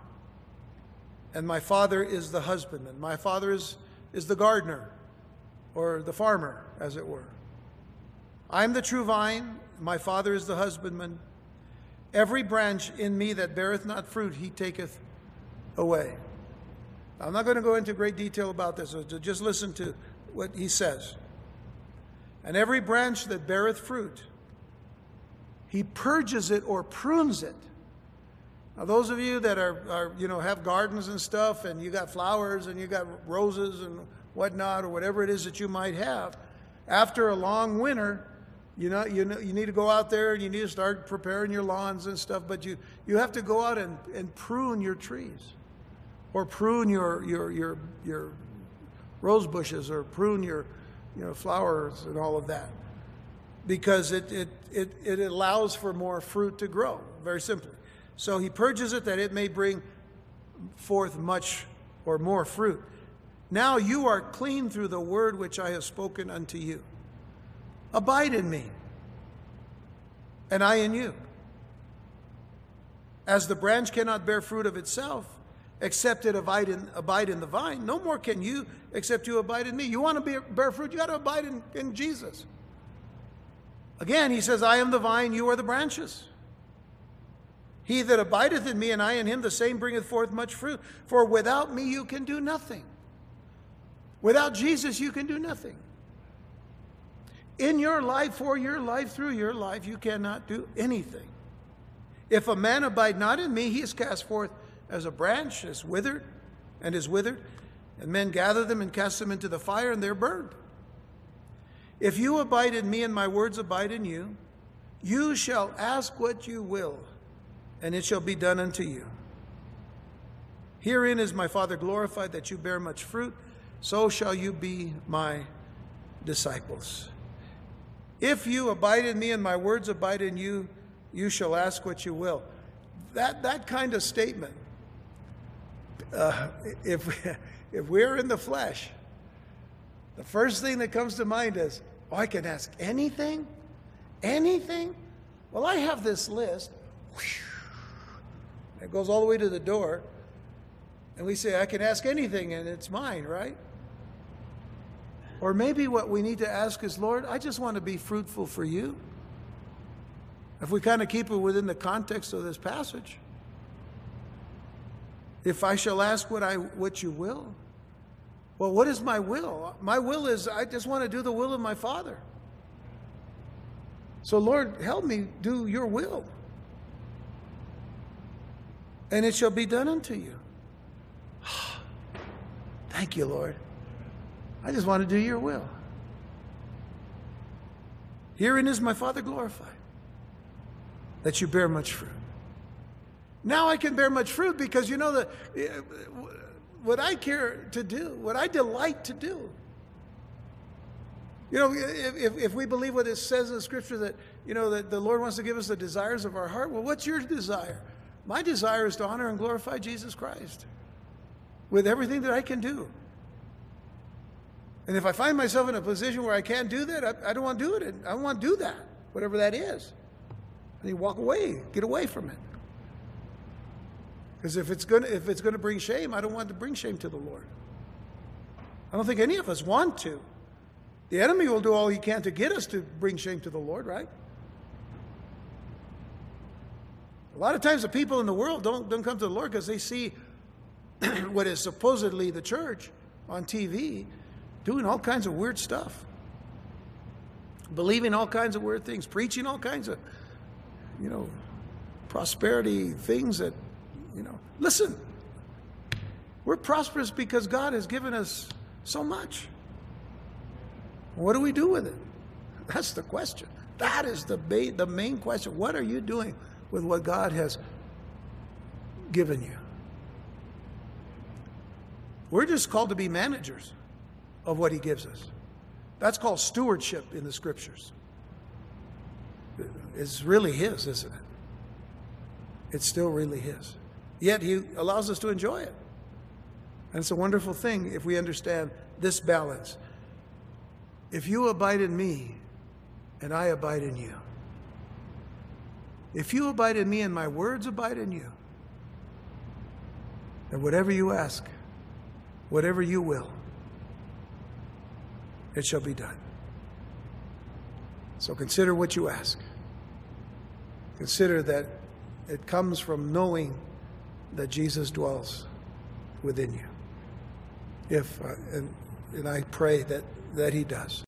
S1: and my Father is the husbandman. My Father is, is the gardener, or the farmer, as it were. I am the true vine, my Father is the husbandman. Every branch in me that beareth not fruit, he taketh away. I'm not going to go into great detail about this, just listen to what he says. And every branch that beareth fruit, he purges it or prunes it. Now, those of you that are, are, you know, have gardens and stuff, and you got flowers and you got roses and whatnot, or whatever it is that you might have, after a long winter, you know, you know, you need to go out there and you need to start preparing your lawns and stuff, but you, you have to go out and, and prune your trees or prune your, your, your, your rose bushes or prune your you know, flowers and all of that because it, it, it, it allows for more fruit to grow, very simply. So he purges it that it may bring forth much or more fruit. Now you are clean through the word which I have spoken unto you. Abide in me, and I in you. As the branch cannot bear fruit of itself except it abide in, abide in the vine. No more can you except you abide in me. You want to be, bear fruit, you got to abide in, in Jesus. Again, he says, I am the vine, you are the branches. He that abideth in me, and I in him, the same bringeth forth much fruit. For without me you can do nothing. Without Jesus, you can do nothing. In your life, for your life, through your life, you cannot do anything. If a man abide not in me, he is cast forth as a branch is withered and is withered, and men gather them and cast them into the fire, and they're burned. If you abide in me and my words abide in you, you shall ask what you will, and it shall be done unto you. Herein is my Father glorified that you bear much fruit, so shall you be my disciples. If you abide in me and my words abide in you, you shall ask what you will. That, that kind of statement uh, if, if we're in the flesh, the first thing that comes to mind is, oh, I can ask anything? Anything? Well, I have this list. It goes all the way to the door. And we say, I can ask anything and it's mine, right? Or maybe what we need to ask is, Lord, I just want to be fruitful for you. If we kind of keep it within the context of this passage. If I shall ask what I what you will. Well, what is my will? My will is I just want to do the will of my Father. So Lord, help me do your will. And it shall be done unto you. Thank you, Lord. I just want to do your will. Herein is my Father glorified, that you bear much fruit. Now I can bear much fruit because you know that uh, what I care to do, what I delight to do. You know, if, if we believe what it says in the scripture that, you know, that the Lord wants to give us the desires of our heart, well, what's your desire? My desire is to honor and glorify Jesus Christ with everything that I can do. And if I find myself in a position where I can't do that, I, I don't want to do it. I don't want to do that, whatever that is. And you walk away, get away from it. Because if it's going to if it's going to bring shame, I don't want to bring shame to the Lord. I don't think any of us want to. The enemy will do all he can to get us to bring shame to the Lord, right? A lot of times the people in the world don't, don't come to the Lord because they see what is supposedly the church on TV doing all kinds of weird stuff, believing all kinds of weird things, preaching all kinds of, you know, prosperity things that, you know. Listen, we're prosperous because God has given us so much. What do we do with it? That's the question. That is the, ba- the main question. What are you doing with what God has given you? We're just called to be managers of what He gives us. That's called stewardship in the scriptures. It's really His, isn't it? It's still really His. Yet He allows us to enjoy it. And it's a wonderful thing if we understand this balance. If you abide in me and I abide in you, if you abide in me and my words abide in you, then whatever you ask, whatever you will, it shall be done. So consider what you ask. Consider that it comes from knowing that Jesus dwells within you. If uh, and, and I pray that that he does.